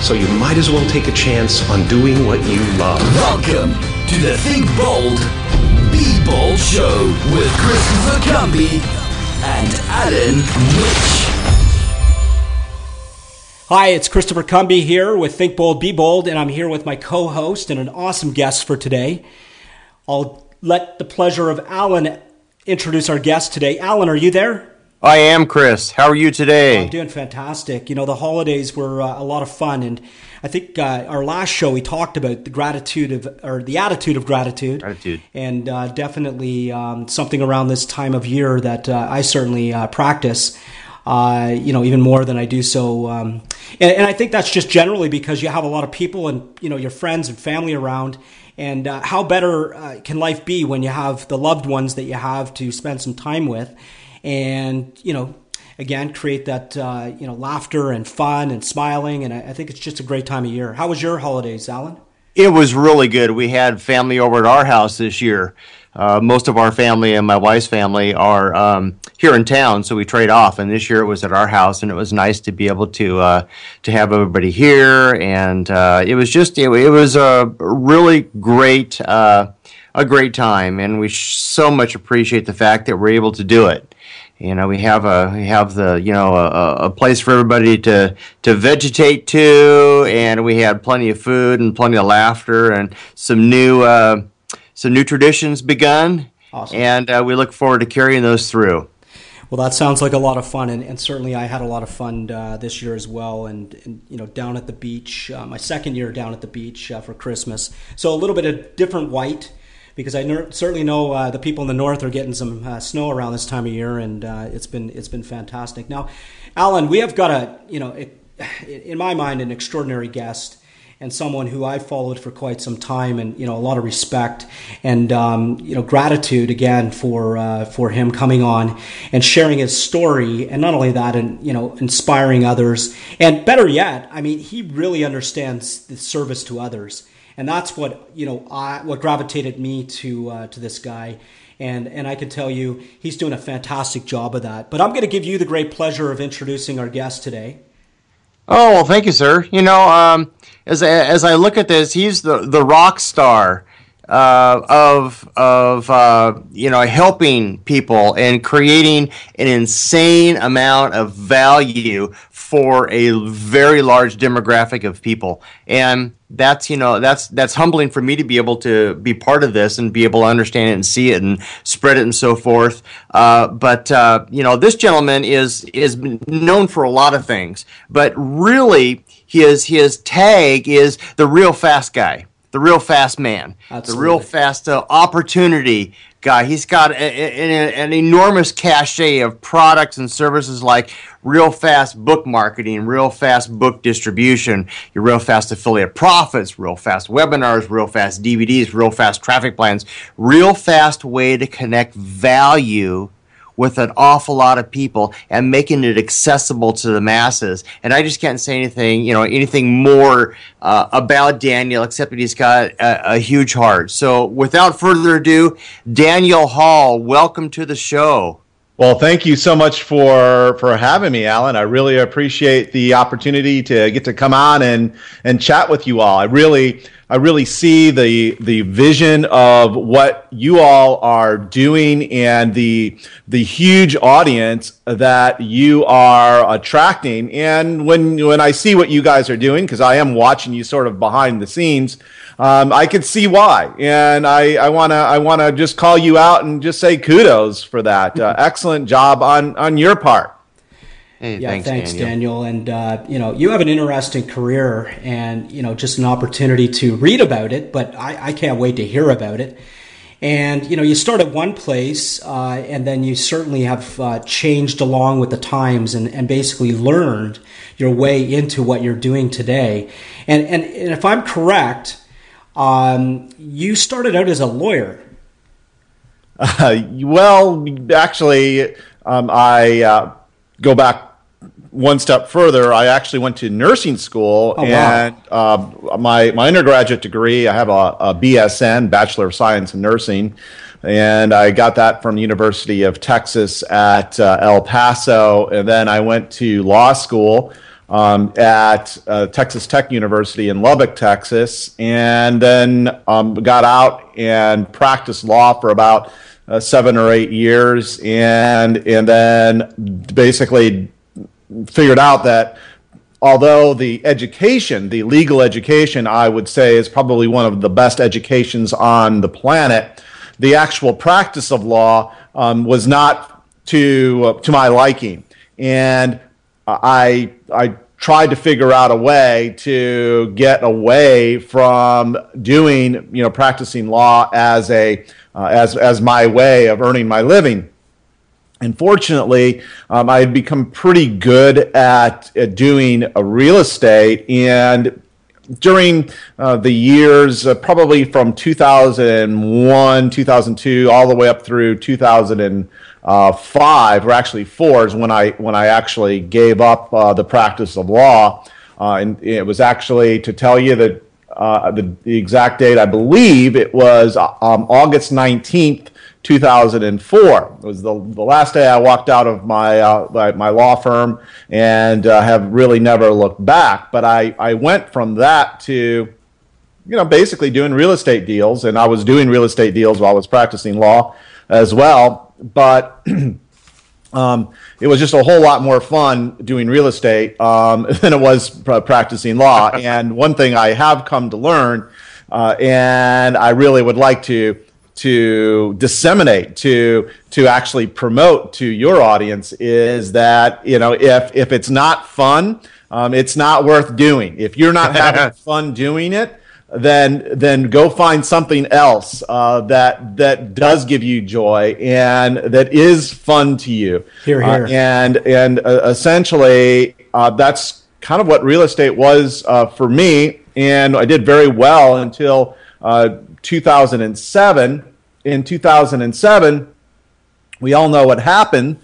So you might as well take a chance on doing what you love. Welcome to the Think Bold, Be Bold Show with Christopher Cumby and Alan Mitch. Hi, it's Christopher Cumby here with Think Bold, Be Bold, and I'm here with my co host and an awesome guest for today. I'll let the pleasure of Alan introduce our guest today. Alan, are you there? I am Chris. How are you today? I'm doing fantastic. You know, the holidays were uh, a lot of fun, and I think uh, our last show we talked about the gratitude of, or the attitude of gratitude. Gratitude. And uh, definitely um, something around this time of year that uh, I certainly uh, practice. Uh, you know, even more than I do so, um, and, and I think that's just generally because you have a lot of people and you know your friends and family around, and uh, how better uh, can life be when you have the loved ones that you have to spend some time with, and you know, again, create that uh, you know laughter and fun and smiling, and I, I think it's just a great time of year. How was your holidays, Alan? It was really good. We had family over at our house this year. Uh, most of our family and my wife's family are um, here in town, so we trade off. And this year it was at our house, and it was nice to be able to uh, to have everybody here. And uh, it was just it, it was a really great uh, a great time, and we so much appreciate the fact that we're able to do it. You know, we have a we have the you know a, a place for everybody to to vegetate to, and we had plenty of food and plenty of laughter and some new uh, some new traditions begun, Awesome. and uh, we look forward to carrying those through. Well, that sounds like a lot of fun, and, and certainly I had a lot of fun uh, this year as well. And, and you know, down at the beach, uh, my second year down at the beach uh, for Christmas, so a little bit of different white because I ner- certainly know uh, the people in the north are getting some uh, snow around this time of year, and uh, it's been it's been fantastic. Now, Alan, we have got a you know, in my mind, an extraordinary guest and someone who I've followed for quite some time, and you know a lot of respect and um, you know gratitude again for uh, for him coming on and sharing his story, and not only that, and you know inspiring others, and better yet, I mean he really understands the service to others, and that's what you know I what gravitated me to uh, to this guy. And, and I can tell you he's doing a fantastic job of that. But I'm going to give you the great pleasure of introducing our guest today. Oh well, thank you, sir. You know, um, as I, as I look at this, he's the the rock star uh, of of uh, you know helping people and creating an insane amount of value for a very large demographic of people, and that's you know that's that's humbling for me to be able to be part of this and be able to understand it and see it and spread it and so forth. Uh, but uh, you know this gentleman is is known for a lot of things, but really his his tag is the real fast guy the real fast man, Absolutely. the real fast uh, opportunity guy. He's got a, a, an enormous cachet of products and services like real fast book marketing, real fast book distribution, your real fast affiliate profits, real fast webinars, real fast DVDs, real fast traffic plans, real fast way to connect value with an awful lot of people and making it accessible to the masses. And I just can't say anything, you know, anything more uh, about Daniel except that he's got a, a huge heart. So without further ado, Daniel Hall, welcome to the show. Well, thank you so much for for having me, Alan. I really appreciate the opportunity to get to come on and and chat with you all. I really I really see the the vision of what you all are doing and the the huge audience that you are attracting. And when when I see what you guys are doing, because I am watching you sort of behind the scenes, um, I could see why, and I, I wanna I wanna just call you out and just say kudos for that. Uh, excellent job on on your part. Hey, yeah, thanks, thanks Daniel. Daniel. And uh, you know, you have an interesting career, and you know, just an opportunity to read about it. But I, I can't wait to hear about it. And you know, you start at one place, uh, and then you certainly have uh, changed along with the times, and, and basically learned your way into what you're doing today. And and, and if I'm correct, um, you started out as a lawyer. Uh, well, actually, um, I uh, go back one step further, I actually went to nursing school, oh, and wow. uh, my my undergraduate degree, I have a, a, BSN, Bachelor of Science in Nursing, and I got that from the University of Texas at uh, El Paso, and then I went to law school. Um, at uh, Texas Tech University in Lubbock, Texas, and then um, got out and practiced law for about uh, seven or eight years, and and then basically figured out that although the education, the legal education, I would say is probably one of the best educations on the planet, the actual practice of law um, was not to uh, to my liking, and I I tried to figure out a way to get away from doing you know practicing law as a uh, as as my way of earning my living. Unfortunately, um, I had become pretty good at, at doing a real estate, and during uh, the years, uh, probably from 2001, 2002, all the way up through 2005, or actually four, is when I when I actually gave up uh, the practice of law, uh, and it was actually to tell you that uh, the, the, exact date. I believe it was um, August 19th. 2004. It was the, the last day I walked out of my, uh, my, my, law firm and uh, have really never looked back. But I, I went from that to, you know, basically doing real estate deals. And I was doing real estate deals while I was practicing law as well. But um, it was just a whole lot more fun doing real estate um, than it was practicing law. and one thing I have come to learn, uh, and I really would like to to disseminate to to actually promote to your audience is that you know if if it's not fun um, it's not worth doing if you're not having fun doing it then then go find something else uh, that that does give you joy and that is fun to you here, here. Uh, and and uh, essentially uh, that's kind of what real estate was uh, for me and I did very well until uh, 2007. In 2007, we all know what happened,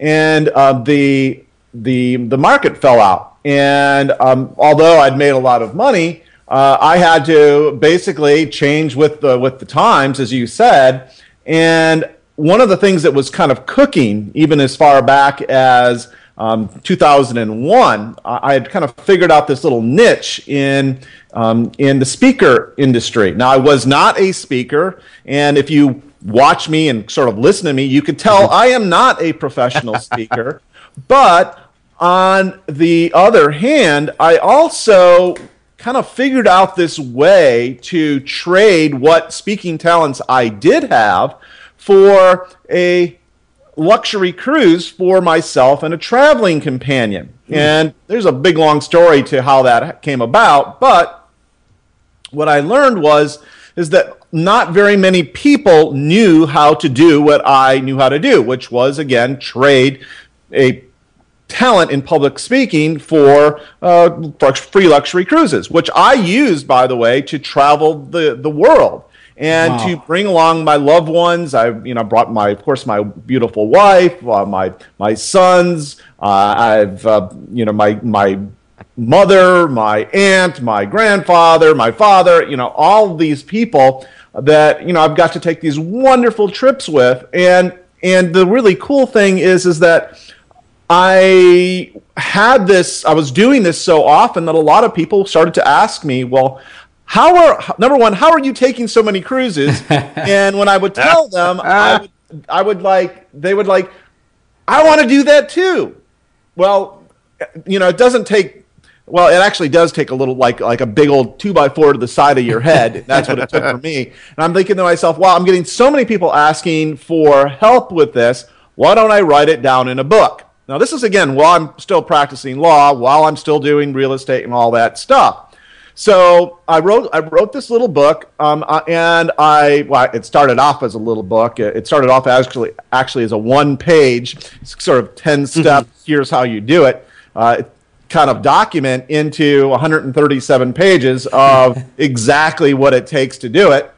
and uh, the the the market fell out. And um, although I'd made a lot of money, uh, I had to basically change with the with the times, as you said. And one of the things that was kind of cooking, even as far back as um, 2001, I had kind of figured out this little niche in um, in the speaker industry. Now, I was not a speaker, and if you watch me and sort of listen to me, you could tell I am not a professional speaker. but on the other hand, I also kind of figured out this way to trade what speaking talents I did have for a luxury cruise for myself and a traveling companion. Mm. And there's a big long story to how that came about, but what I learned was is that not very many people knew how to do what I knew how to do, which was again trade a talent in public speaking for, uh, for free luxury cruises, which I used, by the way, to travel the, the world and wow. to bring along my loved ones. I, you know, brought my, of course, my beautiful wife, uh, my my sons. Uh, I've, uh, you know, my my mother, my aunt, my grandfather, my father. You know, all these people that you know I've got to take these wonderful trips with, and and the really cool thing is is that. I had this, I was doing this so often that a lot of people started to ask me, well, how are number one how are you taking so many cruises and when i would tell them I ah. would, I would like they would like i want to do that too well you know it doesn't take well, it actually does take a little like like a big old two by four to the side of your head. That's what it took for me. And I'm thinking to myself, wow, I'm getting so many people asking for help with this. Why don't I write it down in a book? Now, this is again while I'm still practicing law, while I'm still doing real estate and all that stuff. So I wrote I wrote this little book, um, uh, and I well, it started off as a little book. It started off actually actually as a one page, sort of 10 steps. Here's how you do it. Uh, kind of document into 137 pages of exactly what it takes to do it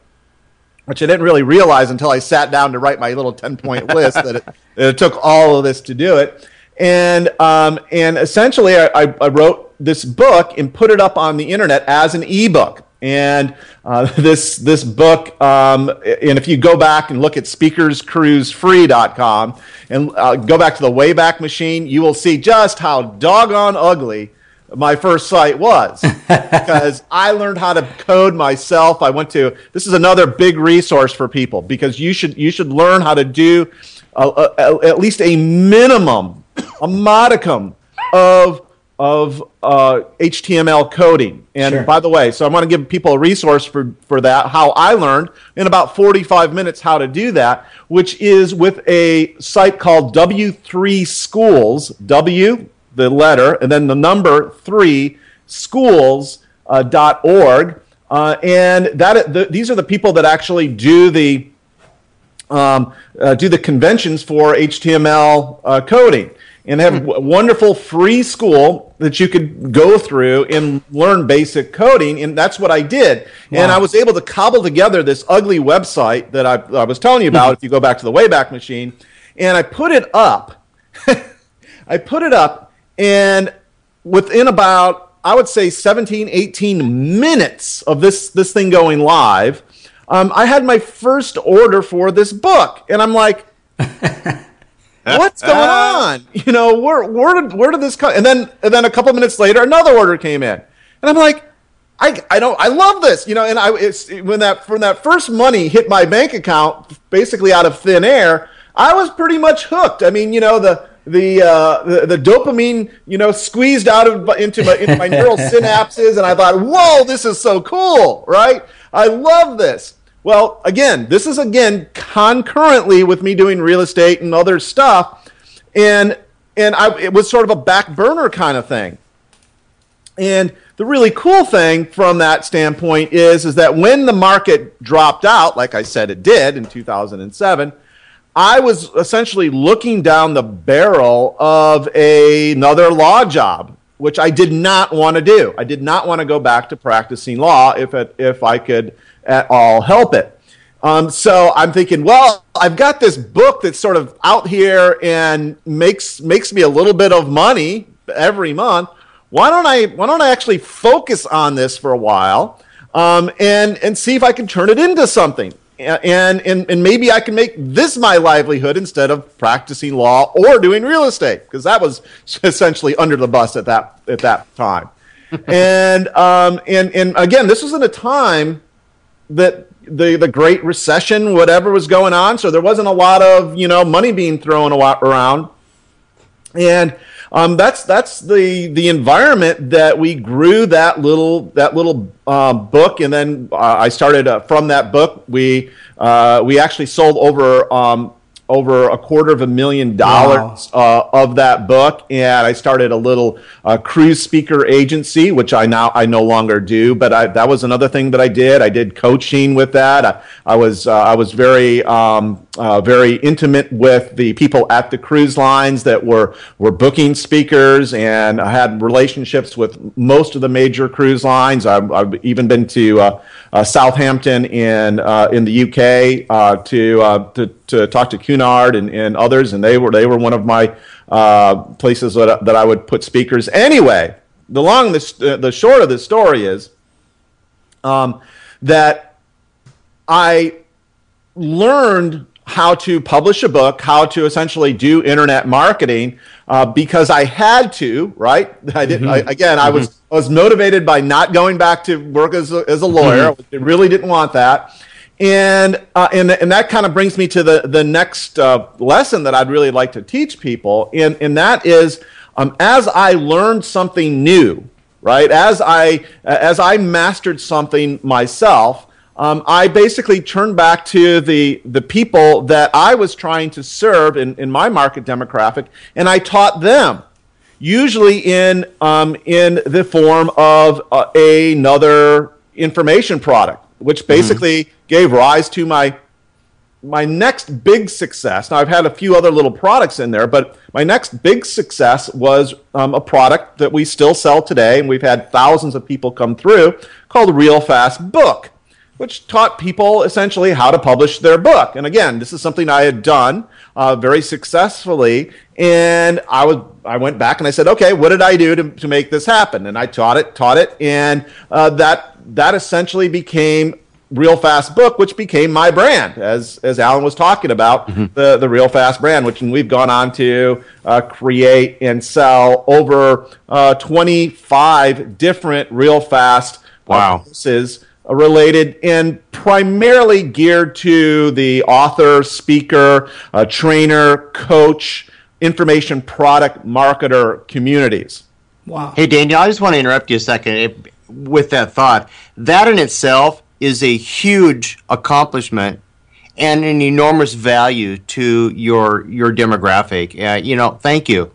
which I didn't really realize until I sat down to write my little 10 point list that it, that it took all of this to do it. And, um, and essentially, I, I wrote this book and put it up on the internet as an ebook. And uh, this this book, um, and if you go back and look at speakerscruisefree.com and uh, go back to the Wayback Machine, you will see just how doggone ugly my first site was because I learned how to code myself. I went to this is another big resource for people because you should you should learn how to do uh, uh, at least a minimum, a modicum of of uh, HTML coding. And Sure. by the way, so I want to give people a resource for, for that, how I learned in about 45 minutes how to do that, which is with a site called W3 Schools, W, the letter, and then the number three, schools, uh, dot org. Uh, and that the, these are the people that actually do the um, uh, do the conventions for HTML uh, coding. And they have a w- wonderful free school that you could go through and learn basic coding. And that's what I did. And I was able to cobble together this ugly website that I, I was telling you about if you go back to the Wayback Machine. And I put it up. I put it up, and within about, I would say, 17, 18 minutes of this, this thing going live, um, I had my first order for this book. And I'm like, what's going on? You know, where where did where did this come? And then and then a couple minutes later, another order came in, and I'm like, I I don't I love this, you know. And I it's when that when that first money hit my bank account, basically out of thin air, I was pretty much hooked. I mean, you know the. The, uh, the the dopamine you know squeezed out of into my into my neural synapses and I thought whoa this is so cool right I love this well, again, this is again concurrently with me doing real estate and other stuff, and and I it was sort of a back burner kind of thing. And the really cool thing from that standpoint is is that when the market dropped out, like I said it did in 2007, I was essentially looking down the barrel of a, another law job, which I did not want to do. I did not want to go back to practicing law if it, if I could at all help it. Um, so I'm thinking, well, I've got this book that's sort of out here and makes makes me a little bit of money every month. Why don't I why don't I actually focus on this for a while um, and and see if I can turn it into something? And, and and maybe I can make this my livelihood instead of practicing law or doing real estate because that was essentially under the bus at that at that time. and um, and and again, this was in a time that the the Great Recession, whatever was going on, so there wasn't a lot of you know money being thrown a lot around, and um, that's that's the the environment that we grew that little that little um, book, and then uh, I started uh, from that book. We uh, we actually sold over. Um, over a quarter of a million dollars uh, of that book, and I started a little uh, cruise speaker agency, which I now I no longer do. But I, that was another thing that I did. I did coaching with that. I, I was uh, I was very um, uh, very intimate with the people at the cruise lines that were were booking speakers, and I had relationships with most of the major cruise lines. I've, I've even been to uh, uh, Southampton in uh, in the UK uh, to, uh, to to talk to Cunard and, and others, and they were they were one of my places that, that I would put speakers. Anyway, the long the, the short of the story is um, that I learned how to publish a book, how to essentially do internet marketing, uh, because I had to. Right? I didn't. I, again, I was I was motivated by not going back to work as a, as a lawyer. I really didn't want that. And, uh, and and that kind of brings me to the the next uh, lesson that I'd really like to teach people, and and that is, um, as I learned something new, right? As I as I mastered something myself, um, I basically turned back to the the people that I was trying to serve in, in my market demographic, and I taught them, usually in um, in the form of uh, another information product, which basically mm-hmm. gave rise to my my next big success. Now I've had a few other little products in there, but my next big success was um, a product that we still sell today, and we've had thousands of people come through called Real Fast Book, which taught people essentially how to publish their book. And again, this is something I had done uh, very successfully, and I was I went back and I said, okay, what did I do to, to make this happen? And I taught it, taught it, and uh, that that essentially became Real Fast Book, which became my brand, as as Alan was talking about mm-hmm. the the Real Fast brand, which we've gone on to uh, create and sell over uh, 25 different Real Fast wow. courses related and primarily geared to the author, speaker, uh, trainer, coach, information product marketer communities. Wow. Hey, Daniel, I just want to interrupt you a second it, with that thought. That in itself is a huge accomplishment and an enormous value to your your demographic. Uh, you know, thank you.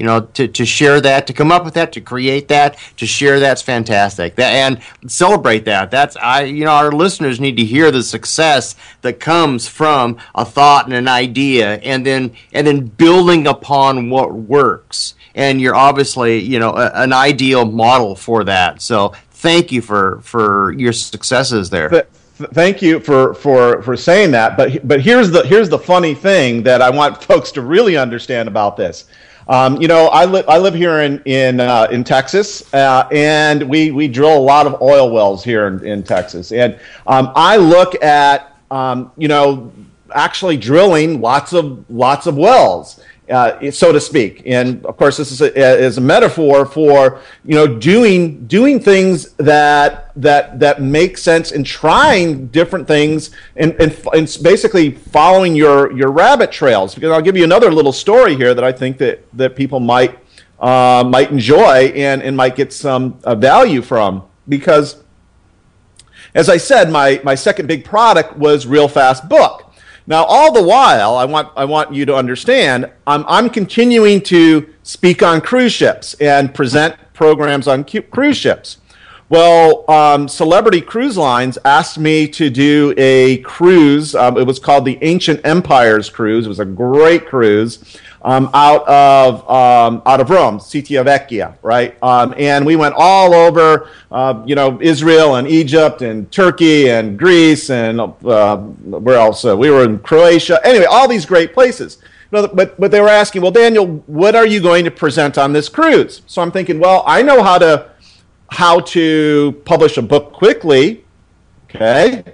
You know, to, to share that, to come up with that, to create that, to share that's fantastic. That, and celebrate that. That's I. You know, our listeners need to hear the success that comes from a thought and an idea, and then and then building upon what works. And you're obviously, you know, a, an ideal model for that. So thank you for for your successes there. But, thank you for for for saying that. But but here's the here's the funny thing that I want folks to really understand about this. Um, you know, I live I live here in in uh, in Texas, uh, and we we drill a lot of oil wells here in, in Texas, and um, I look at um, you know actually drilling lots of lots of wells uh, so to speak. And of course, this is a, is a metaphor for you know doing doing things that that that make sense and trying different things and, and, and basically following your your rabbit trails. Because I'll give you another little story here that I think that that people might uh, might enjoy and and might get some uh, value from because. As I said, my, my second big product was Real Fast Book. Now, all the while, I want, I want you to understand, I'm, I'm continuing to speak on cruise ships and present programs on cruise ships. Well, um, Celebrity Cruise Lines asked me to do a cruise. Um, it was called the Ancient Empires Cruise. It was a great cruise um, out of um, out of Rome, Civitavecchia, right? Um, and we went all over, uh, you know, Israel and Egypt and Turkey and Greece and uh, where else? Uh, we were in Croatia. Anyway, all these great places. but but they were asking, well, Daniel, what are you going to present on this cruise? So I'm thinking, well, I know how to how to publish a book quickly. Okay.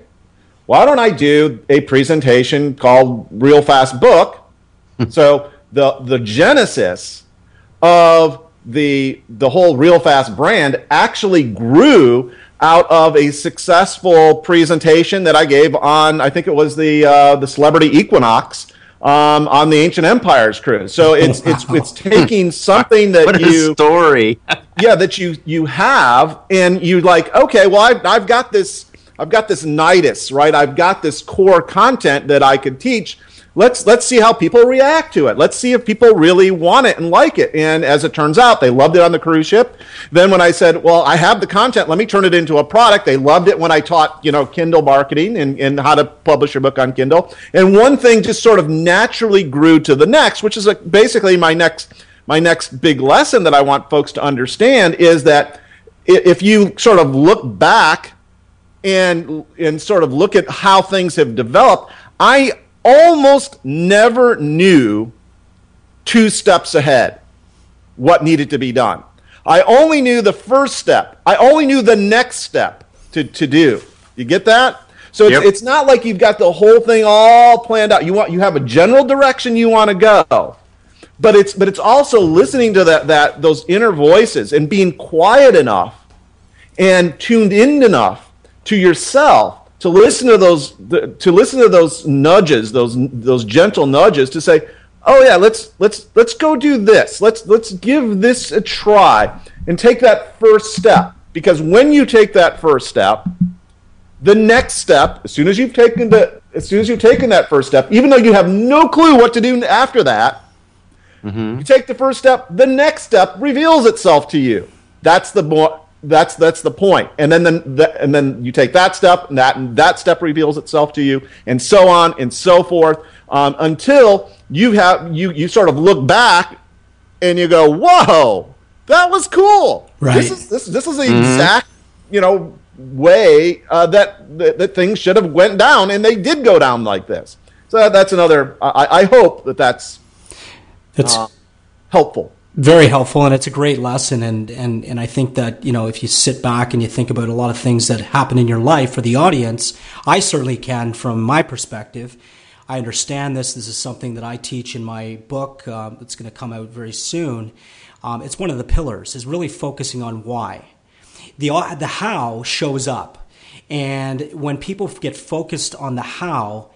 Why don't I do a presentation called Real Fast Book? so the the genesis of the the whole Real Fast brand actually grew out of a successful presentation that I gave on I think it was the uh, the Celebrity Equinox um, on the Ancient Empires cruise. So it's wow. it's it's taking something that you story yeah that you you have and you like okay well I've, I've got this I've got this nidus right I've got this core content that I could teach let's let's see how people react to it. Let's see if people really want it and like it. And as it turns out, they loved it on the cruise ship. Then when I said, "Well, I have the content, let me turn it into a product," they loved it when I taught you know Kindle marketing and, and how to publish your book on Kindle. And one thing just sort of naturally grew to the next, which is a, basically my next my next big lesson that I want folks to understand is that if you sort of look back and and sort of look at how things have developed, I almost never knew two steps ahead what needed to be done. I only knew the first step. I only knew the next step to, to do. You get that? So it's, yep. it's not like you've got the whole thing all planned out. You want you have a general direction you want to go. But it's but it's also listening to that that those inner voices and being quiet enough and tuned in enough to yourself to listen to those to listen to those nudges, those those gentle nudges to say, oh yeah, let's let's let's go do this. Let's let's give this a try and take that first step. Because when you take that first step, the next step, as soon as you've taken the as soon as you've taken that first step, even though you have no clue what to do after that, mm-hmm. you take the first step, the next step reveals itself to you. That's the mo- that's that's the point. And then then the, and then you take that step, and that and that step reveals itself to you, and so on and so forth, um, until you have you you sort of look back and you go, "Whoa, that was cool! Right. This is this this is the exact you know way uh, that, that that things should have went down, and they did go down like this. So that's another. I, I hope that that's It's uh, helpful. Very helpful and it's a great lesson and, and and I think that you know if you sit back and you think about a lot of things that happen in your life for the audience I certainly can from my perspective. I understand this. This is something that I teach in my book um, it's going to come out very soon. Um, it's one of the pillars is really focusing on why. The the how shows up and when people get focused on the how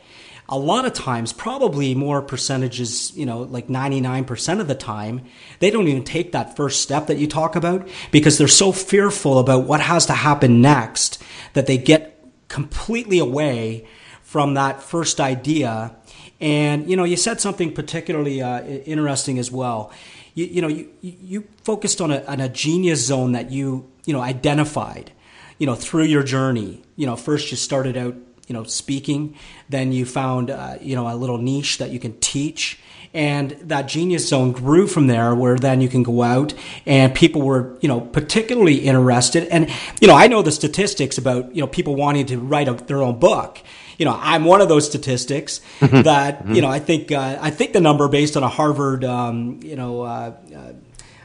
a lot of times, probably more percentages, you know, like 99% of the time, they don't even take that first step that you talk about because they're so fearful about what has to happen next that they get completely away from that first idea. And, you know, you said something particularly uh, interesting as well. You, you know, you, you focused on a, on a genius zone that you, you know, identified, you know, through your journey. You know, first you started out you know speaking then you found uh, you know a little niche that you can teach. And that genius zone grew from there where then you can go out and people were you know particularly interested. And you know i know the statistics about you know people wanting to write a, their own book. You know i'm one of those statistics that you know i think uh, i think the number based on a harvard um, you know uh, uh,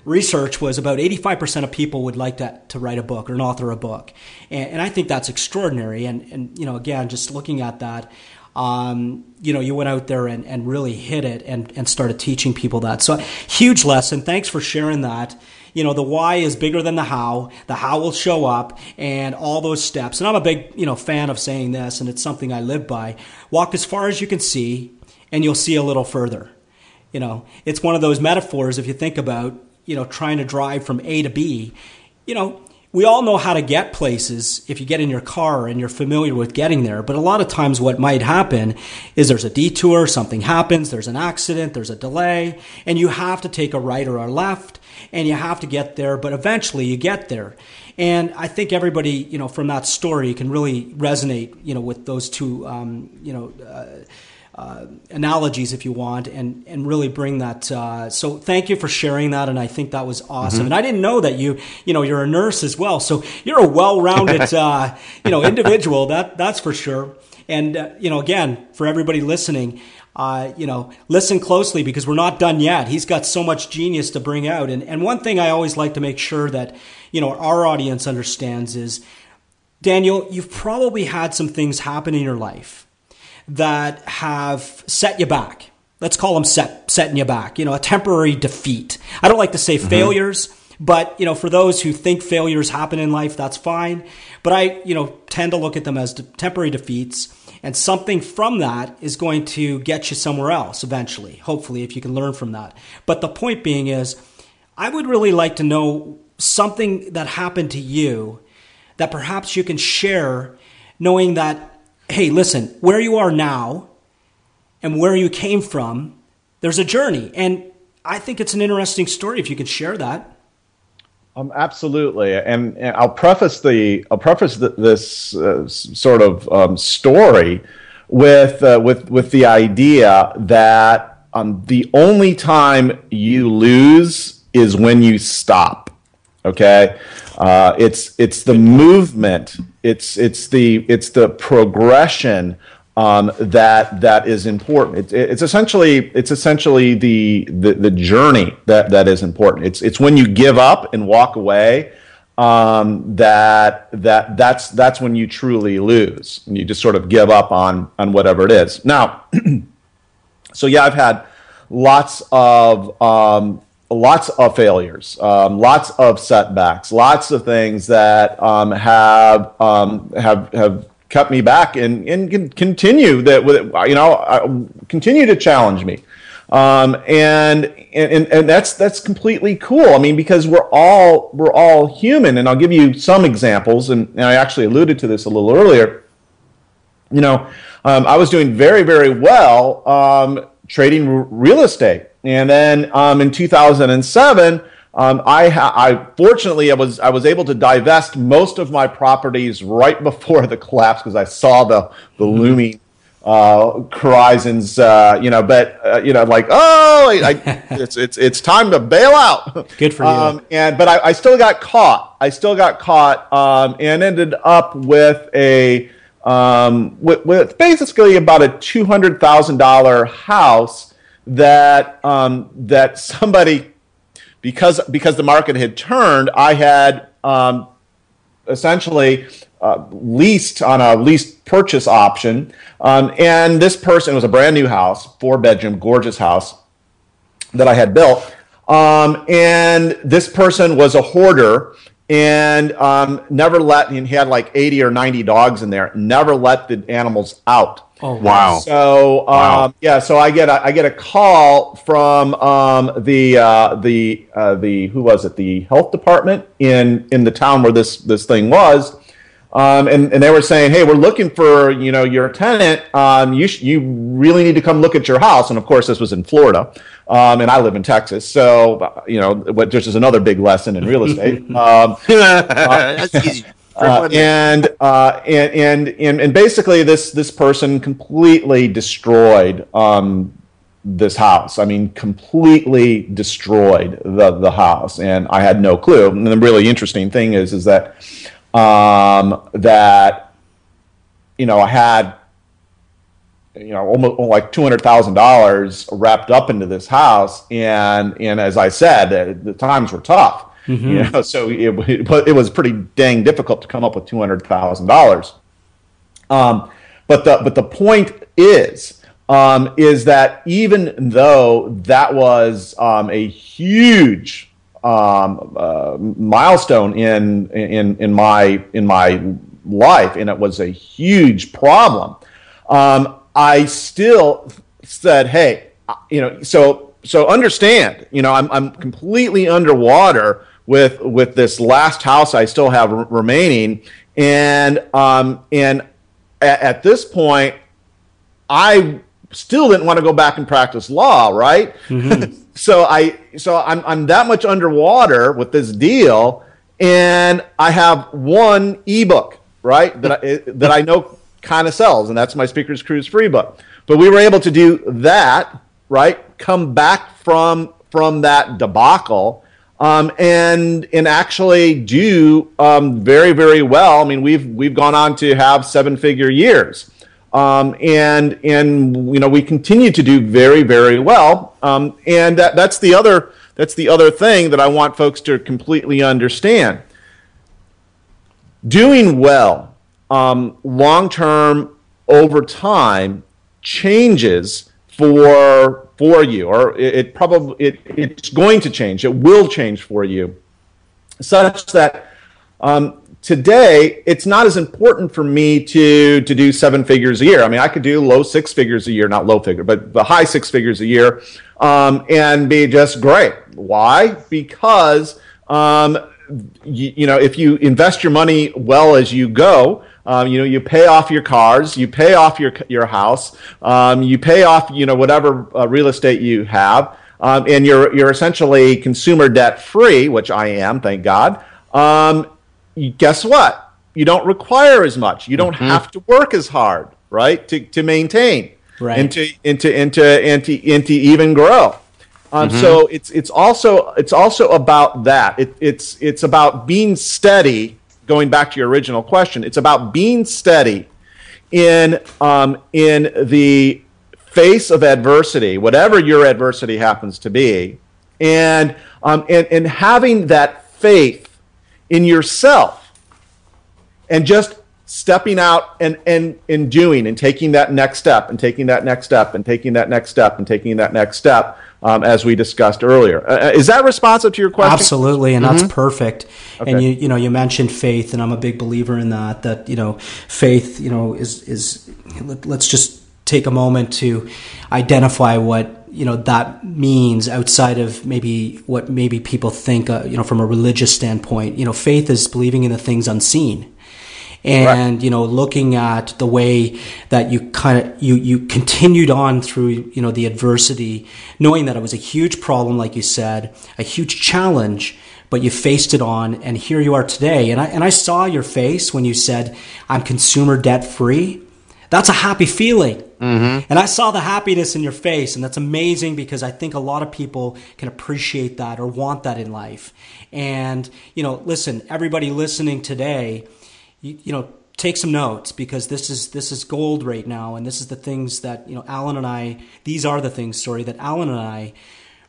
research was about 85% of people would like to, to write a book or an author a book. And, and I think that's extraordinary. And, and, you know, again, just looking at that, um, you know, you went out there and, and really hit it and, and started teaching people that. So huge lesson. Thanks for sharing that. You know, the why is bigger than the how. The how will show up and all those steps. And I'm a big, you know, fan of saying this and it's something I live by. Walk as far as you can see and you'll see a little further. You know, it's one of those metaphors if you think about you know, trying to drive from A to B, you know, we all know how to get places if you get in your car and you're familiar with getting there. But a lot of times, what might happen is there's a detour, something happens, there's an accident, there's a delay, and you have to take a right or a left, and you have to get there. But eventually, you get there. And I think everybody, you know, from that story can really resonate, you know, with those two, um, you know. Uh, uh, analogies, if you want, and and really bring that. Uh, so thank you for sharing that, and I think that was awesome. Mm-hmm. And I didn't know that you you know you're a nurse as well, so you're a well-rounded uh, you know individual. That that's for sure. And uh, you know, again, for everybody listening. Uh, you know, listen closely because we're not done yet. He's got so much genius to bring out. And, and one thing I always like to make sure that, you know, our audience understands is, Daniel, you've probably had some things happen in your life that have set you back. Let's call them set, setting you back. You know, a temporary defeat. I don't like to say mm-hmm. failures, but you know, for those who think failures happen in life, that's fine. But I, you know, tend to look at them as de- temporary defeats, and something from that is going to get you somewhere else eventually. Hopefully, if you can learn from that. But the point being is, I would really like to know something that happened to you that perhaps you can share, knowing that hey, listen, where you are now and where you came from, there's a journey. And I think it's an interesting story if you could share that. Um, absolutely, and, and I'll preface the I'll preface the, this uh, sort of um, story with uh, with with the idea that um, the only time you lose is when you stop. Okay, uh, it's it's the movement. It's it's the it's the progression um, that that is important. It's, it's essentially it's essentially the, the the journey that that is important. It's it's when you give up and walk away um, that that that's that's when you truly lose. And you just sort of give up on on whatever it is. Now, so yeah, I've had lots of um, lots of failures, um, lots of setbacks, lots of things that um, have um, have have kept me back and and continue that with you know continue to challenge me. Um, and, and and that's that's completely cool. I mean, because we're all we're all human, and I'll give you some examples. And, and I actually alluded to this a little earlier. You know, um, I was doing very very well um, trading r- real estate, and then um, in 2007. Um, I, ha- I fortunately I was I was able to divest most of my properties right before the collapse because I saw the the looming uh, horizons. Uh, you know, but uh, you know, like oh, I, I, it's it's it's time to bail out. Good for you. Um, and but I, I still got caught. I still got caught um, and ended up with a um, with, with basically about a two hundred thousand dollar house that um, that somebody because because the market had turned, I had um, essentially uh, leased on a lease purchase option, um, and this person was a brand new house, four bedroom, gorgeous house that I had built, um, and this person was a hoarder and um, never let and he had like 80 or 90 dogs in there. Never let the animals out. Oh, Wow. so um, Wow. yeah, so I get a I get a call from um, the uh, the uh, the who was it? The health department in in the town where this this thing was, um, and and they were saying, hey, we're looking for you know your tenant. Um, you sh- you really need to come look at your house. And of course, this was in Florida, um, and I live in Texas, so uh, you know what. This is another big lesson in real estate. Um, That's easy. uh, and, uh, and and and and basically this this person completely destroyed um, this house. I mean, completely destroyed the the house, and I had no clue. And the really interesting thing is is that um, that you know I had you know almost like two hundred thousand dollars wrapped up into this house, and and as I said, the, the times were tough. You know, so it, it, it was pretty dang difficult to come up with two hundred thousand dollars. Um, but the but the point is um, is that even though that was um, a huge um, uh, milestone in in in my in my life, and it was a huge problem. Um, I still said, "Hey, uh, you know, so so understand, you know, I'm I'm completely underwater with with this last house I still have r- remaining, and um and at, at this point, I still didn't want to go back and practice law, right? so I so I'm I'm that much underwater with this deal, and I have one ebook, right? That I that I know kind of sells, and that's my Speakers Cruise free book. But we were able to do that, right? Come back from from that debacle. Um, and and actually do um, very very well. I mean, we've we've gone on to have seven figure years, um, and and you know we continue to do very very well. Um, and that, that's the other that's the other thing that I want folks to completely understand. Doing well um, long term over time changes for for you, or it, it probably it, it's going to change. It will change for you, such that um, today it's not as important for me to to do seven figures a year. I mean, I could do low six figures a year, not low figure, but the high six figures a year, um, and be just great. Why? Because um, you, you know, if you invest your money well as you go, um, you know, you pay off your cars, you pay off your your house, um, you pay off, you know, whatever uh, real estate you have, um, and you're you're essentially consumer debt free, which I am, thank God. Um, guess what? You don't require as much. You don't have to work as hard, right, to to maintain Right. and to and to and to and to, and to even grow. Um, So it's it's also it's also about that. It, it's it's about being steady. Going back to your original question, it's about being steady in um, in the face of adversity, whatever your adversity happens to be, and um, and and having that faith in yourself, and just stepping out and and and doing and taking that next step and taking that next step and taking that next step and taking that next step um, as we discussed earlier Uh, is that responsive to your question Absolutely, and that's perfect. And you you know you mentioned faith, and I'm a big believer in that. That you know faith you know is is let, let's just take a moment to identify what you know that means outside of maybe what maybe people think uh, you know from a religious standpoint you know faith is believing in the things unseen. And right. you know looking at the way that you kind of you you continued on through you know the adversity knowing that it was a huge problem like you said a huge challenge but you faced it on and here you are today. And I and I saw your face when you said I'm consumer debt free that's a happy feeling mm-hmm. and I saw the happiness in your face and that's amazing because I think a lot of people can appreciate that or want that in life and you know listen everybody listening today you, you know, take some notes because this is this is gold right now, and this is the things that you know Alan and I. These are the things, sorry, that Alan and I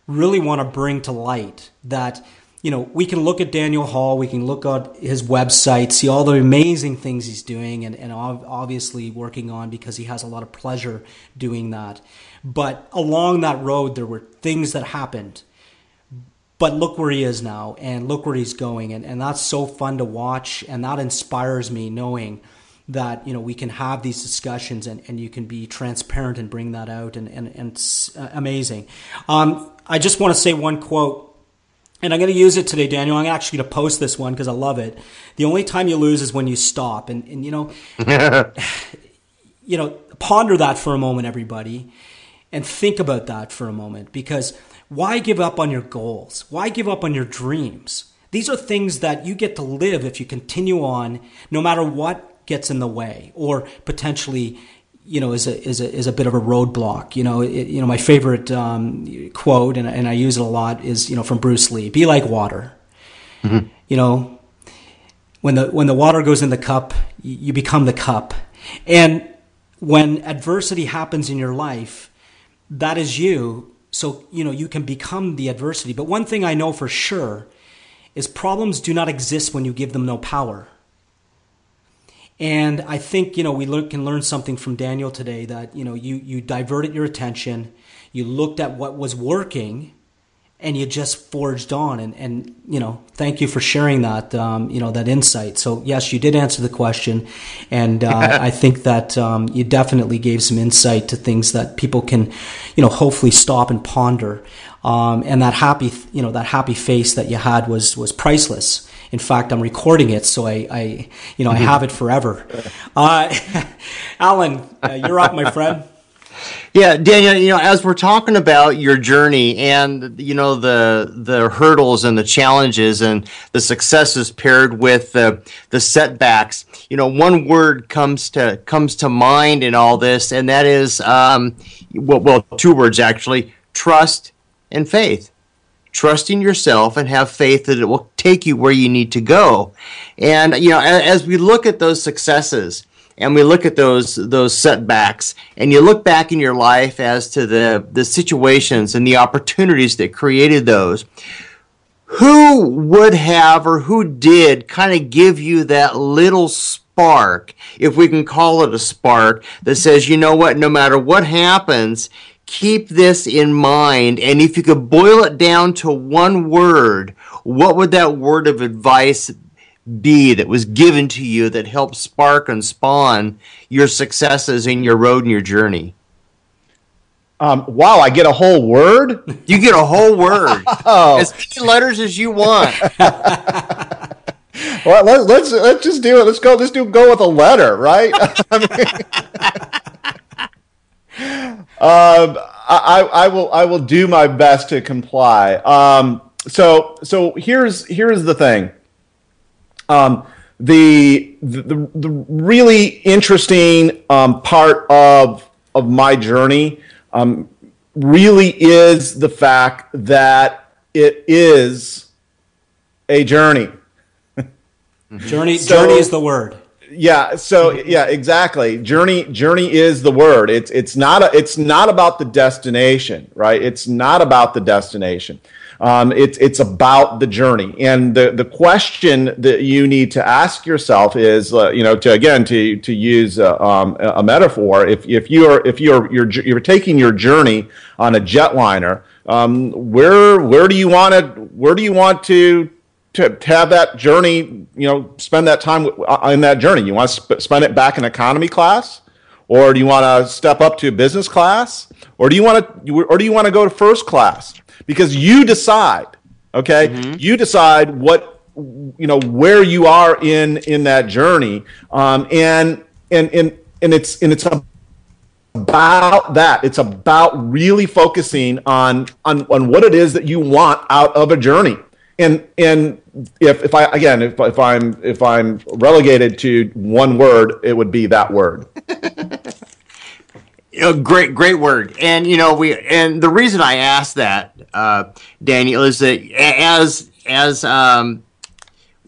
really want to bring to light. That you know we can look at Daniel Hall, we can look at his website, see all the amazing things he's doing, and and obviously working on because he has a lot of pleasure doing that. But along that road, there were things that happened. But look where he is now and look where he's going. And, and that's so fun to watch. And that inspires me knowing that you know we can have these discussions and, and you can be transparent and bring that out and, and, and uh, amazing. Um, i just want to say one quote and i'm going to use it today daniel i'm actually going to post this one because i love it the only time you lose is when you stop and, and you know you know ponder that for a moment everybody and think about that for a moment because why give up on your goals? Why give up on your dreams? These are things that you get to live if you continue on, no matter what gets in the way, or potentially, you know, is a is a is a bit of a roadblock. You know, it, you know, my favorite um, quote, and, and I use it a lot, is you know from Bruce Lee: "Be like water." Mm-hmm. You know, when the when the water goes in the cup, you become the cup, and when adversity happens in your life, that is you so, you know, you can become the adversity. But one thing I know for sure is problems do not exist when you give them no power. And I think, you know, we can learn something from Daniel today that, you know, you, you diverted your attention, you looked at what was working, and you just forged on. And, and you know thank you for sharing that um, you know that insight. So yes you did answer the question. And uh, i think that um, you definitely gave some insight to things that people can you know hopefully stop and ponder. Um, and that happy you know that happy face that you had was was priceless. In fact, I'm recording it, so I, I you know, I have it forever. Uh, Alan, uh, you're up, my friend. Yeah, Daniel, you know, as we're talking about your journey and you know the the hurdles and the challenges and the successes paired with the the setbacks, you know, one word comes to comes to mind in all this, and that is um, well, well, two words actually: trust and faith. Trusting yourself and have faith that it will take you where you need to go. And you know, as we look at those successes, and we look at those those setbacks. And you look back in your life as to the the situations and the opportunities that created those. Who would have or who did kind of give you that little spark if we can call it a spark that says you know what? No matter what happens keep this in mind. And if you could boil it down to one word what would that word of advice be that was given to you that helped spark and spawn your successes in your road and your journey? Um, wow, I get a whole word? You get a whole word. oh. As many letters as you want. well, let, us let's, let's just do it. Let's go. Let's do go with a letter, right? I um, I, I will I will do my best to comply. Um, so so here's here's the thing. Um, the, the, the really interesting um, part of of my journey um, really is the fact that it is a journey. journey so, journey is the word. Yeah, so yeah, exactly. Journey journey is the word. It's it's not a, it's not about the destination, right? It's not about the destination. Um, it's it's about the journey, and the the question that you need to ask yourself is, uh, you know, to again to to use uh, um, a metaphor, if if you're if you're you're you're taking your journey on a jetliner, um, where where do you want to where do you want to to, have that journey, you know, spend that time uh, in that journey. You want to sp- spend it back in economy class, or do you want to step up to business class, or do you want to or do you want to go to first class because you decide okay mm-hmm. you decide what you know where you are in in that journey um, and and and and it's and it's about that it's about really focusing on on on what it is that you want out of a journey and and if if I again if if I'm if I'm relegated to one word, it would be that word. A great, great word, and you know we, and the reason I asked that, uh, Daniel, is that as as um,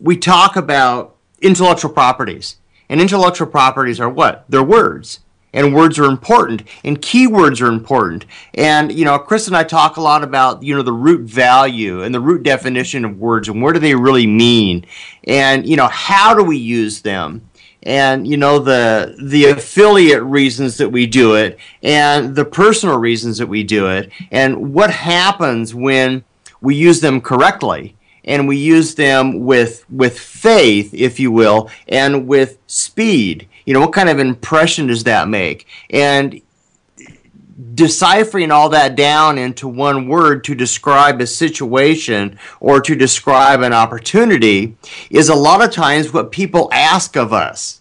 we talk about intellectual properties, and intellectual properties are what? They're words and words are important and keywords are important. And you know chris and i talk a lot about you know the root value and the root definition of words and what do they really mean. And you know how do we use them and you know the the affiliate reasons that we do it and the personal reasons that we do it and what happens when we use them correctly and we use them with with faith if you will and with speed. You know what kind of impression does that make? And deciphering all that down into one word to describe a situation or to describe an opportunity is a lot of times what people ask of us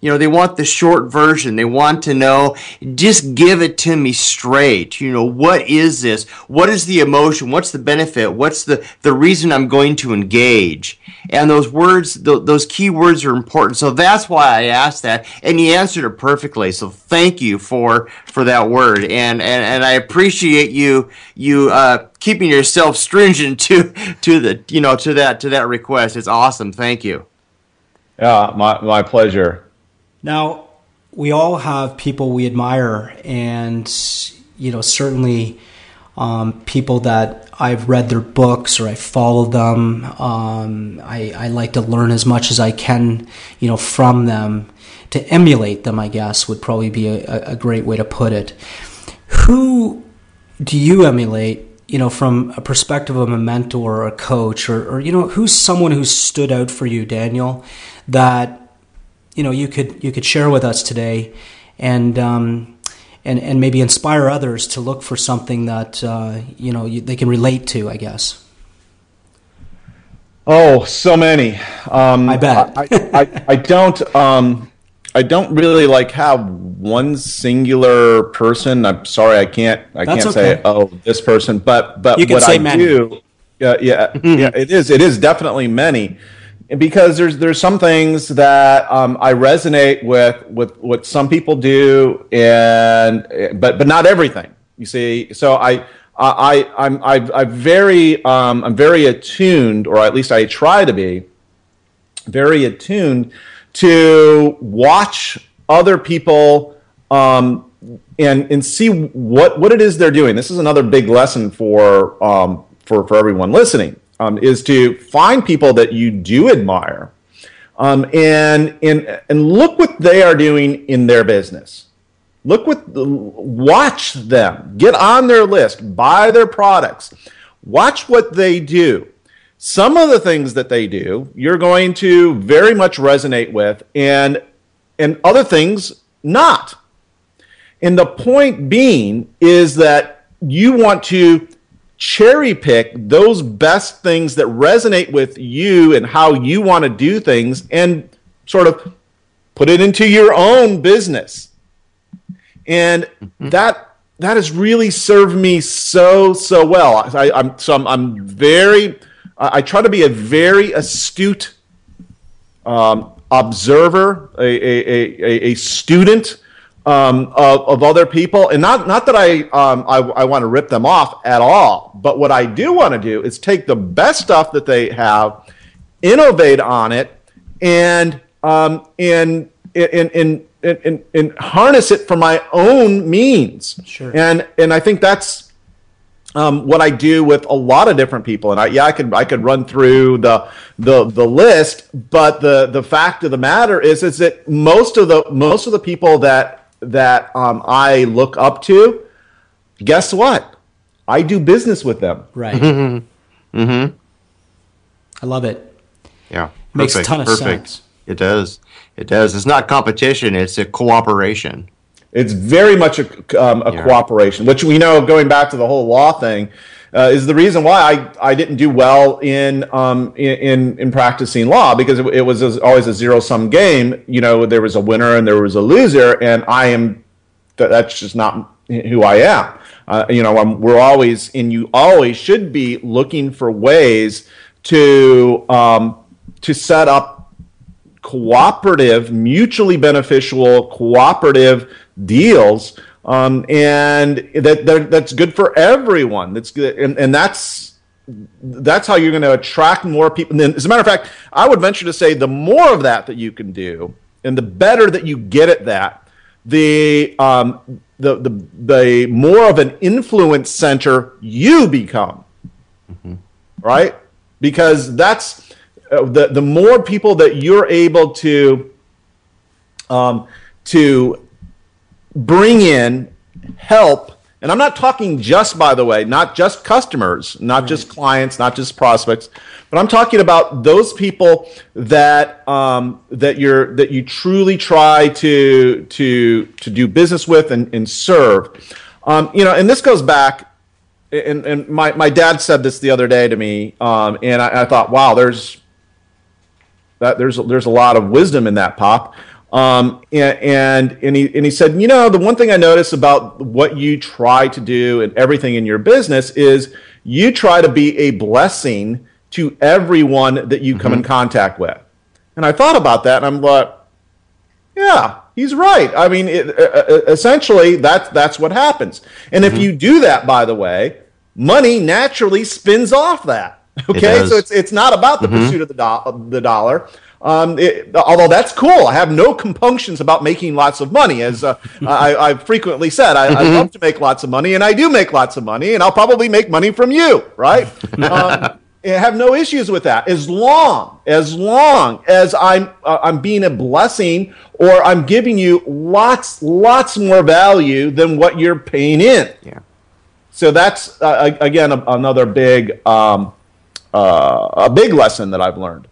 you know, they want the short version. They want to know, just give it to me straight. You know, what is this? What is the emotion? What's the benefit? What's the, the reason I'm going to engage? And those words, th- those key words are important. So that's why I asked that. And you answered it perfectly. So thank you for, for that word. And, and, and I appreciate you, you, uh, keeping yourself stringent to, to the, you know, to that, to that request. It's awesome. Thank you. Yeah, my, my pleasure. Now, we all have people we admire, and you know, certainly um, people that I've read their books or I follow them. Um, I, I like to learn as much as I can, you know, from them. To emulate them, I guess, would probably be a, a great way to put it. Who do you emulate you know, from a perspective of a mentor or a coach, or, or, you know, who's someone who stood out for you, Daniel, that you know you could you could share with us today, and um, and and maybe inspire others to look for something that uh, you know you, they can relate to. I guess. Oh, so many. Um, I bet. I, I, I, don't. Um, I don't really like have one singular person. I'm sorry, I can't. I That's can't okay. say oh this person, but but what I many. do. Yeah, yeah, yeah. It is. It is definitely many because there's there's some things that um, I resonate with with what some people do, and but but not everything. You see, so I I I'm I, I'm very um, I'm very attuned, or at least I try to be very attuned to watch other people um, and and see what what it is they're doing. This is another big lesson for um, for for everyone listening um, is to find people that you do admire um, and, and, and look what they are doing in their business. Look what, watch them, get on their list, buy their products, watch what they do. Some of the things that they do, you're going to very much resonate with, and, and other things not. And the point being is that you want to cherry pick those best things that resonate with you and how you want to do things and sort of put it into your own business. And mm-hmm. that that has really served me so so well. I, am so I'm, I'm very I, try to be a very astute um, observer, a, a, a, a student um, of, of, other people, and not not that I um, I, I want to rip them off at all, but what I do want to do is take the best stuff that they have, innovate on it, and um, and, and, and and, and, harness it for my own means. Sure. And and I think that's um, what I do with a lot of different people. And I, yeah, I could I could run through the the the list, but the the fact of the matter is is that most of the most of the people that that um, I look up to, guess what? I do business with them. Right. mm-hmm. mm-hmm. I love it. Yeah. It Makes a ton of perfect. sense. It does. It does. It's not competition, it's a cooperation. It's very much a, um, a yeah. cooperation, which we know going back to the whole law thing. Uh, is the reason why I, I didn't do well in um, in, in practicing law because it, it was always a zero sum game. You know, there was a winner and there was a loser, and I am that's just not who I am. Uh, you know, I'm, we're always and you always should be looking for ways to um, to set up cooperative, mutually beneficial, cooperative deals, um, and that, that, that's good for everyone. That's good, and, and that's that's how you're going to attract more people. And then, as a matter of fact, I would venture to say the more of that that you can do, and the better that you get at that, the um, the, the the more of an influence center you become. Mm-hmm. Right? Because that's uh, the the more people that you're able to um, to bring in help and i'm not talking just by the way not just customers not right. just clients not just prospects but i'm talking about those people that um, that you're that you truly try to to to do business with and, and serve um, you know and this goes back and, and my, my dad said this the other day to me um, and I, I thought wow there's that there's there's a lot of wisdom in that pop um, and, and, and, he, and he said, you know, the one thing I notice about what you try to do and everything in your business is you try to be a blessing to everyone that you mm-hmm. come in mm-hmm. contact with. And I thought about that and I'm like, yeah, he's right. I mean, it, uh, uh essentially, that's, that's what happens. And mm-hmm. if you do that, by the way, money naturally spins off that. Okay, it so it's it's not about the mm-hmm. pursuit of the, do- the dollar. Um, it, although that's cool, I have no compunctions about making lots of money. As uh, I, have frequently said, I, I, mm-hmm. love to make lots of money, and I do make lots of money, and I'll probably make money from you, right? Um, I have no issues with that as long as long as I'm uh, I'm being a blessing or I'm giving you lots lots more value than what you're paying in. Yeah. So that's uh, again a, another big um, uh, a big lesson that I've learned.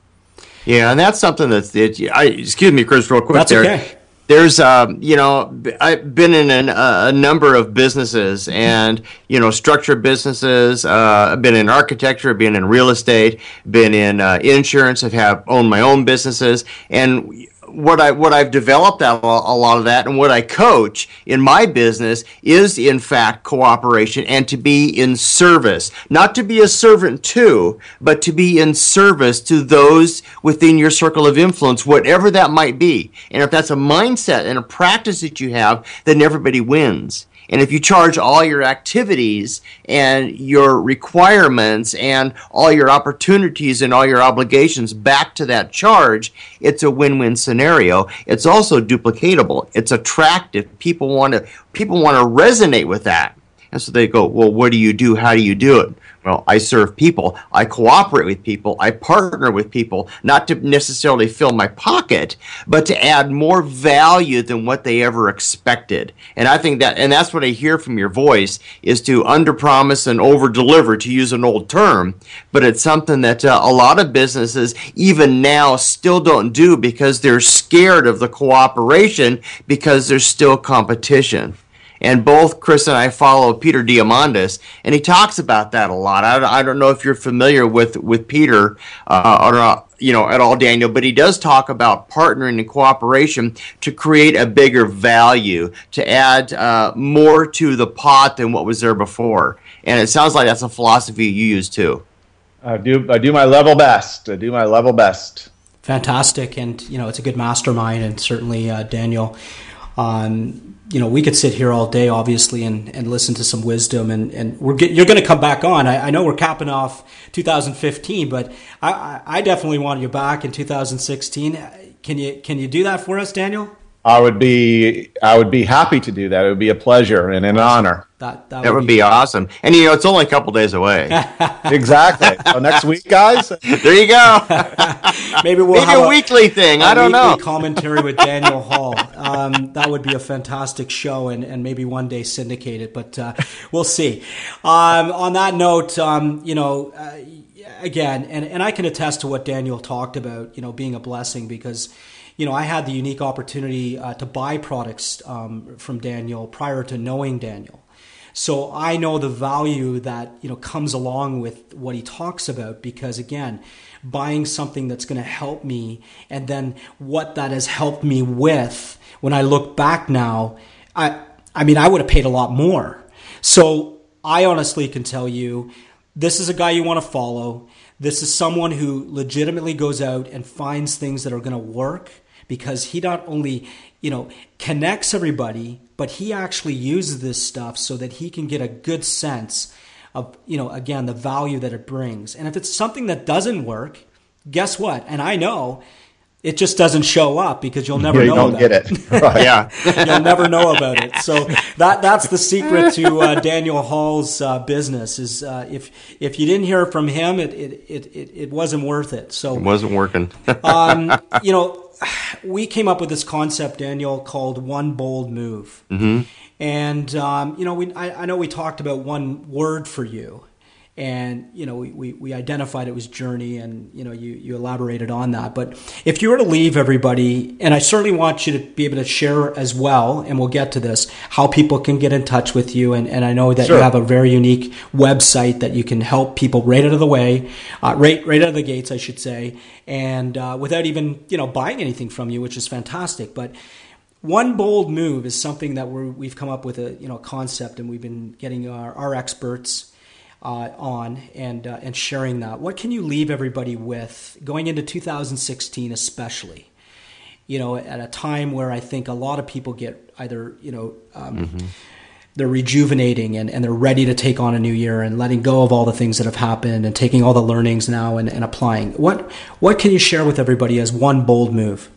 Yeah, and that's something that's it. I, excuse me, Chris, real quick. That's there. okay. There's, um, you know, I've been in an, uh, a number of businesses and, you know, structured businesses. Uh, I've been in architecture, been in real estate, been in uh, insurance. I've have owned my own businesses, and what I what I've developed a lot of that, and what I coach in my business is in fact cooperation and to be in service, not to be a servant to, but to be in service to those within your circle of influence, whatever that might be. And if that's a mindset and a practice that you have, then everybody wins. And if you charge all your activities and your requirements and all your opportunities and all your obligations back to that charge, it's a win-win scenario. It's also duplicatable. It's attractive. People want to people want to resonate with that. And so they go, "Well, what do you do? How do you do it?" Well, I serve people. I cooperate with people. I partner with people, not to necessarily fill my pocket, but to add more value than what they ever expected. And I think that, and that's what I hear from your voice, is to underpromise and overdeliver, to use an old term. But it's something that uh, a lot of businesses, even now, still don't do because they're scared of the cooperation because there's still competition and both Chris and I follow Peter Diamandis, and he talks about that a lot. I, I don't know if you're familiar with with Peter uh, or not, you know at all, Daniel, but he does talk about partnering and cooperation to create a bigger value, to add uh, more to the pot than what was there before. And it sounds like that's a philosophy you use too. I do. I do my level best. I do my level best. Fantastic, and you know it's a good mastermind, and certainly uh, Daniel. Um, you know, we could sit here all day, obviously, and, and listen to some wisdom. And, and we're get, you're going to come back on. I, I, know we're capping off 2015, but I, I definitely want you back in 2016. Can you can you do that for us, Daniel? I would be I would be happy to do that. It would be a pleasure and an honor. That that, that would, be, be awesome. And you know, it's only a couple days away. exactly. So next week, guys. there you go. Maybe we'll maybe have a, a weekly thing. I don't know. Commentary with Daniel Hall. Um, that would be a fantastic show, and, and maybe one day syndicate it. But uh, we'll see. Um, on that note, um, you know. Uh, again, and, and I can attest to what Daniel talked about, you know, being a blessing because you know, I had the unique opportunity uh, to buy products um, from Daniel prior to knowing Daniel. So I know the value that you know comes along with what he talks about because again, buying something that's going to help me and then what that has helped me with when I look back now, I I mean I would have paid a lot more. So I honestly can tell you this is a guy you want to follow. This is someone who legitimately goes out and finds things that are going to work because he not only, you know, connects everybody, but he actually uses this stuff so that he can get a good sense of, you know, again, the value that it brings. And if it's something that doesn't work, guess what? And I know it just doesn't show up because you'll never Yeah, you know don't about get it. it. Right. Yeah. you'll never know about it. So that that's the secret to uh, Daniel Hall's uh, business is uh, if if you didn't hear from him, it it, it, it it wasn't worth it. So It wasn't working. um, you know, we came up with this concept, Daniel, called one bold move. hmm And um, you know, we I, I know we talked about one word for you, and you know, we, we, we identified it was journey, and you know, you you elaborated on that. But if you were to leave everybody, and I certainly want you to be able to share as well, and we'll get to this, how people can get in touch with you, and, and I know that Sure. you have a very unique website that you can help people right out of the way, uh, right right out of the gates, I should say, and uh, without even you know buying anything from you, which is fantastic, but one bold move is something that we're, we've come up with a you know concept, and we've been getting our, our experts uh, on and uh, and sharing that. What can you leave everybody with going into 2016, especially? You know, at a time where I think a lot of people get either you know. Um, They're rejuvenating and, and they're ready to take on a new year and letting go of all the things that have happened and taking all the learnings now and, and applying. What what can you share with everybody as one bold move?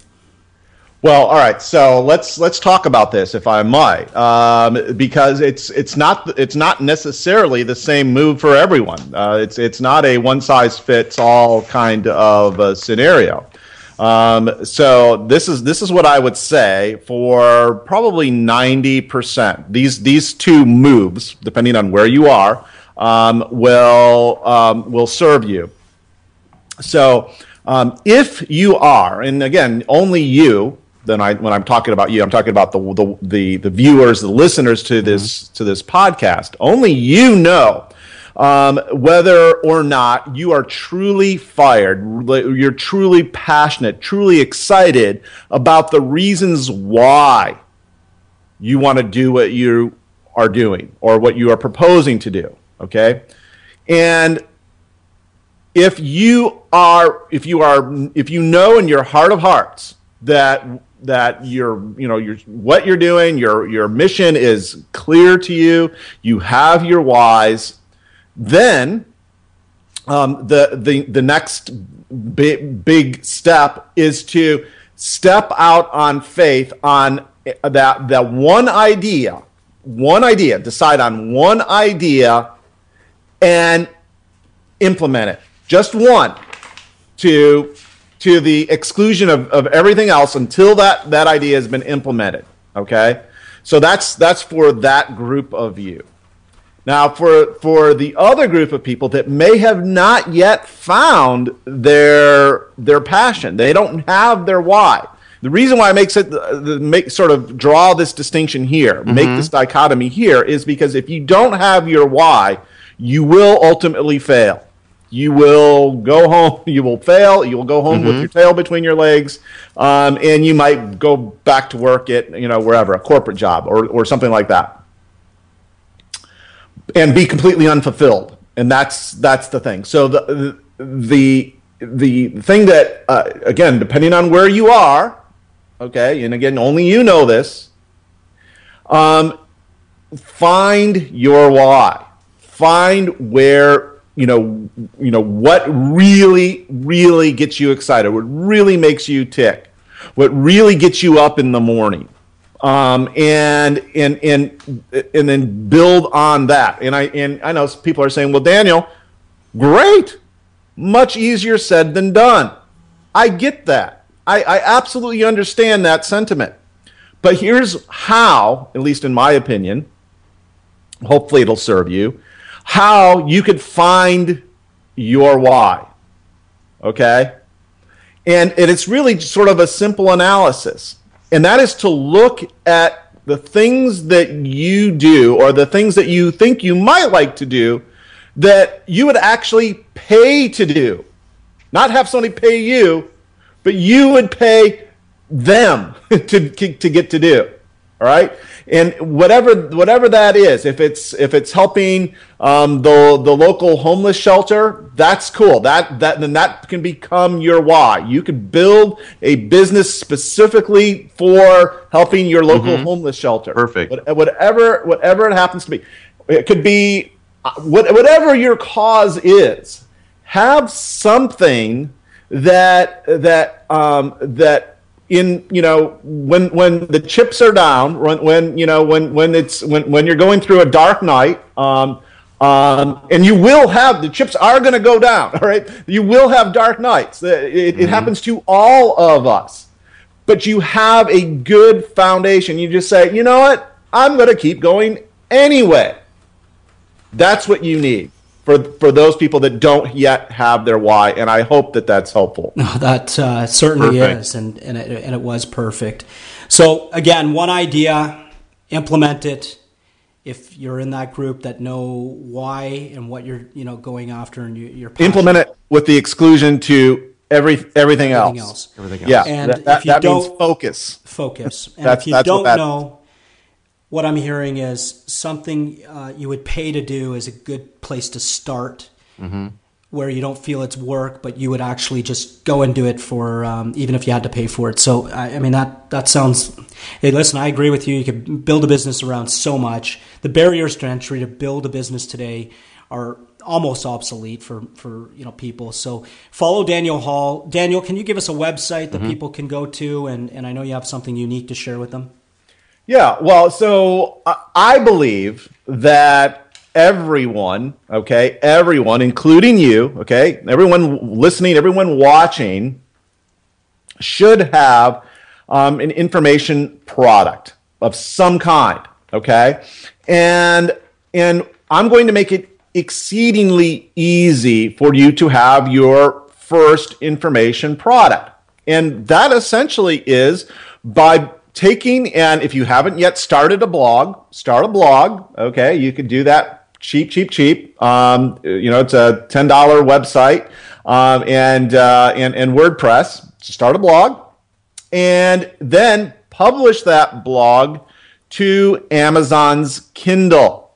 Well, all right. So let's let's talk about this, if I might, um, because it's it's not it's not necessarily the same move for everyone. Uh, it's it's not a one size fits all kind of scenario. Um, so this is this is what I would say for probably ninety percent. These these two moves, depending on where you are, um, will um, will serve you. So um, if you are, and again, only you. Then I, when I'm talking about you, I'm talking about the the the, the viewers, the listeners to this to this podcast. Only you know um, whether or not you are truly fired, you're truly passionate, truly excited about the reasons why you want to do what you are doing or what you are proposing to do. Okay, and if you are if you are if you know in your heart of hearts that that your you know your what you're doing your your mission is clear to you you have your whys then um, the the the next big big step is to step out on faith on that that one idea one idea decide on one idea and implement it. Just one to to the exclusion of, of everything else until that that idea has been implemented okay? So that's that's for that group of you. Now for for the other group of people that may have not yet found their their passion they don't have their why. The reason why I makes it make sort of draw this distinction here, mm-hmm. make this dichotomy here, is because if you don't have your why, you will ultimately fail. You will go home. You will fail. You will go home with your tail between your legs, um, and you might go back to work at you know wherever a corporate job or or something like that, and be completely unfulfilled. And that's that's the thing. So the the the thing that uh, again, depending on where you are, okay, and again, only you know this. Um, find your why. Find where you know you know what really really gets you excited. What really makes you tick. What really gets you up in the morning. Um, and and and and then build on that. And I and I know people are saying, "Well, Daniel, great, much easier said than done." I get that. I, I absolutely understand that sentiment. But here's how, at least in my opinion, hopefully it'll serve you, how you could find your why. Okay? and, and it's really sort of a simple analysis, and that is to look at the things that you do or the things that you think you might like to do that you would actually pay to do. Not have somebody pay you, but you would pay them to, to get to do. All right and whatever whatever that is if it's if it's helping um, the the local homeless shelter that's cool. That that then that can become your why. You could build a business specifically for helping your local mm-hmm. homeless shelter. Perfect. Whatever whatever it happens to be. It could be uh, whatever your cause is have something that that um, that in you know when when the chips are down when, when you know when when it's when when you're going through a dark night um, um, and you will have the chips are going to go down all right? You will have dark nights. It, it, mm-hmm. it happens to all of us. But you have a good foundation. You just say you know what? I'm going to keep going anyway. That's what you need for for those people that don't yet have their why, and I hope that that's helpful. No, that uh, certainly perfect. is, and and it, and it was perfect. So again, one idea, implement it. If you're in that group that know why and what you're you know going after, and you, are implement it with the exclusion to every everything, everything else. else. Everything else. Yeah, and that, that, if you that don't, means focus. Focus. And if you don't know what I'm hearing is something uh, you would pay to do is a good place to start, mm-hmm. where you don't feel it's work, but you would actually just go and do it for um, even if you had to pay for it. So I, I, mean that that sounds. Hey, listen, I agree with you. You could build a business around so much. The barriers to entry to build a business today are almost obsolete for for you know people. So follow Daniel Hall. Daniel, can you give us a website that mm-hmm. people can go to? And and I know you have something unique to share with them. Yeah, well, so I believe that everyone, okay, everyone, including you, okay, everyone listening, everyone watching, should have um, an information product of some kind, okay, and and I'm going to make it exceedingly easy for you to have your first information product, and that essentially is by taking and if you haven't yet started a blog, start a blog. Okay, you can do that cheap, cheap, cheap. Um, you know, it's a ten dollar website um, and uh, and and WordPress. Start a blog, and then publish that blog to Amazon's Kindle.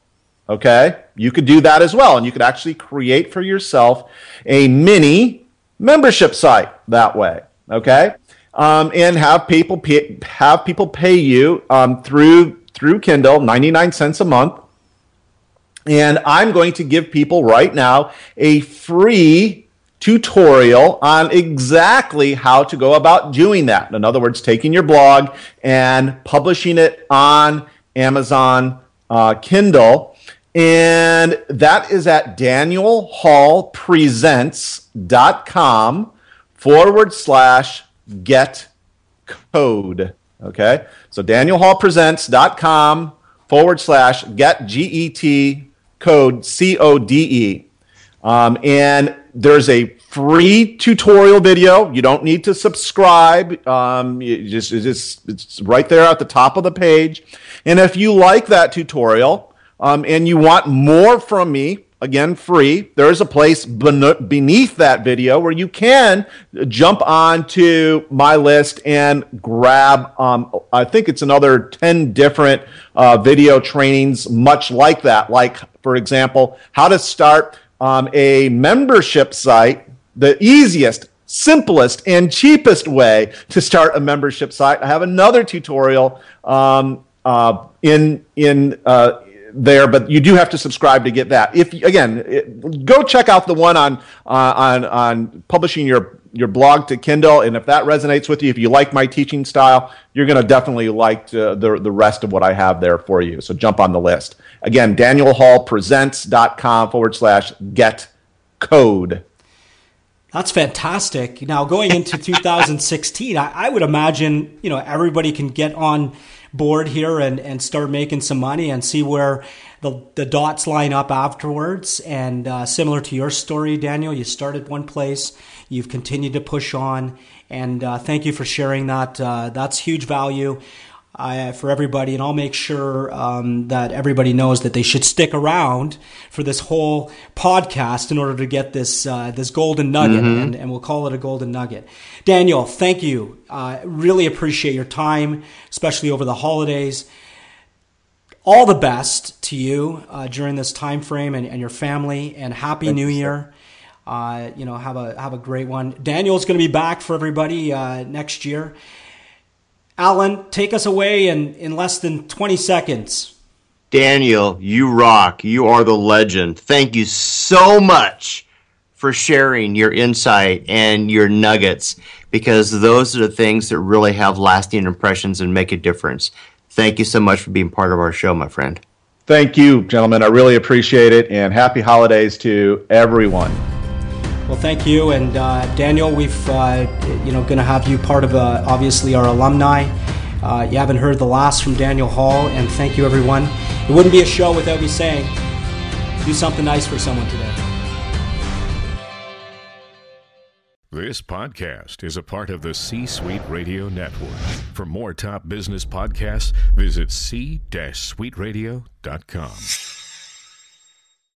Okay, you could do that as well, and you could actually create for yourself a mini membership site that way. Okay um, and have people pay, have people pay you um, through through Kindle, ninety nine cents a month. And I'm going to give people right now a free tutorial on exactly how to go about doing that. In other words, taking your blog and publishing it on Amazon uh, Kindle. And that is at danielhallpresents.com forward slash get code. Okay. So danielhallpresents.com forward slash get G E T code C O D E. Um, and there's a free tutorial video. You don't need to subscribe. Um, you just, it's just it's right there at the top of the page. And if you like that tutorial um, and you want more from me, again free. There is a place beneath that video where you can jump on to my list and grab um, i think it's another 10 different uh, video trainings much like that. Like for example how to start um, a membership site the easiest simplest and cheapest way to start a membership site. I have another tutorial um, uh, in in uh, there, but you do have to subscribe to get that. If again, it, go check out the one on uh, on on publishing your your blog to Kindle, and if that resonates with you, if you like my teaching style, you're going to definitely like to, the the rest of what I have there for you. So jump on the list. Again, DanielHallPresents.com forward slash get code. That's fantastic. Now going into 2016, I, I would imagine you know everybody can get on board here and, and start making some money and see where the, the dots line up afterwards. And uh, similar to your story, Daniel, you started one place, you've continued to push on. And uh, thank you for sharing that. Uh, that's huge value. Uh, for everybody, and I'll make sure um, that everybody knows that they should stick around for this whole podcast in order to get this uh, this golden nugget, mm-hmm. and, and, we'll call it a golden nugget. Daniel, thank you. Uh, really appreciate your time, especially over the holidays all the best to you uh, during this time frame and, and your family and happy Thank new year uh, you know have a have a great one daniel's going to be back for everybody uh, next year alan take us away in in less than 20 seconds daniel you rock you are the legend thank you so much for sharing your insight and your nuggets because those are the things that really have lasting impressions and make a difference Thank you so much for being part of our show, my friend. Thank you, gentlemen. I really appreciate it, and happy holidays to everyone. Well, thank you, and uh, Daniel. We've uh, you know going to have you part of uh, obviously our alumni. Uh, you haven't heard the last from Daniel Hall, and thank you, everyone. It wouldn't be a show without me saying, do something nice for someone today. This podcast is a part of the C Suite Radio Network. For more top business podcasts, visit c-suiteradio.com.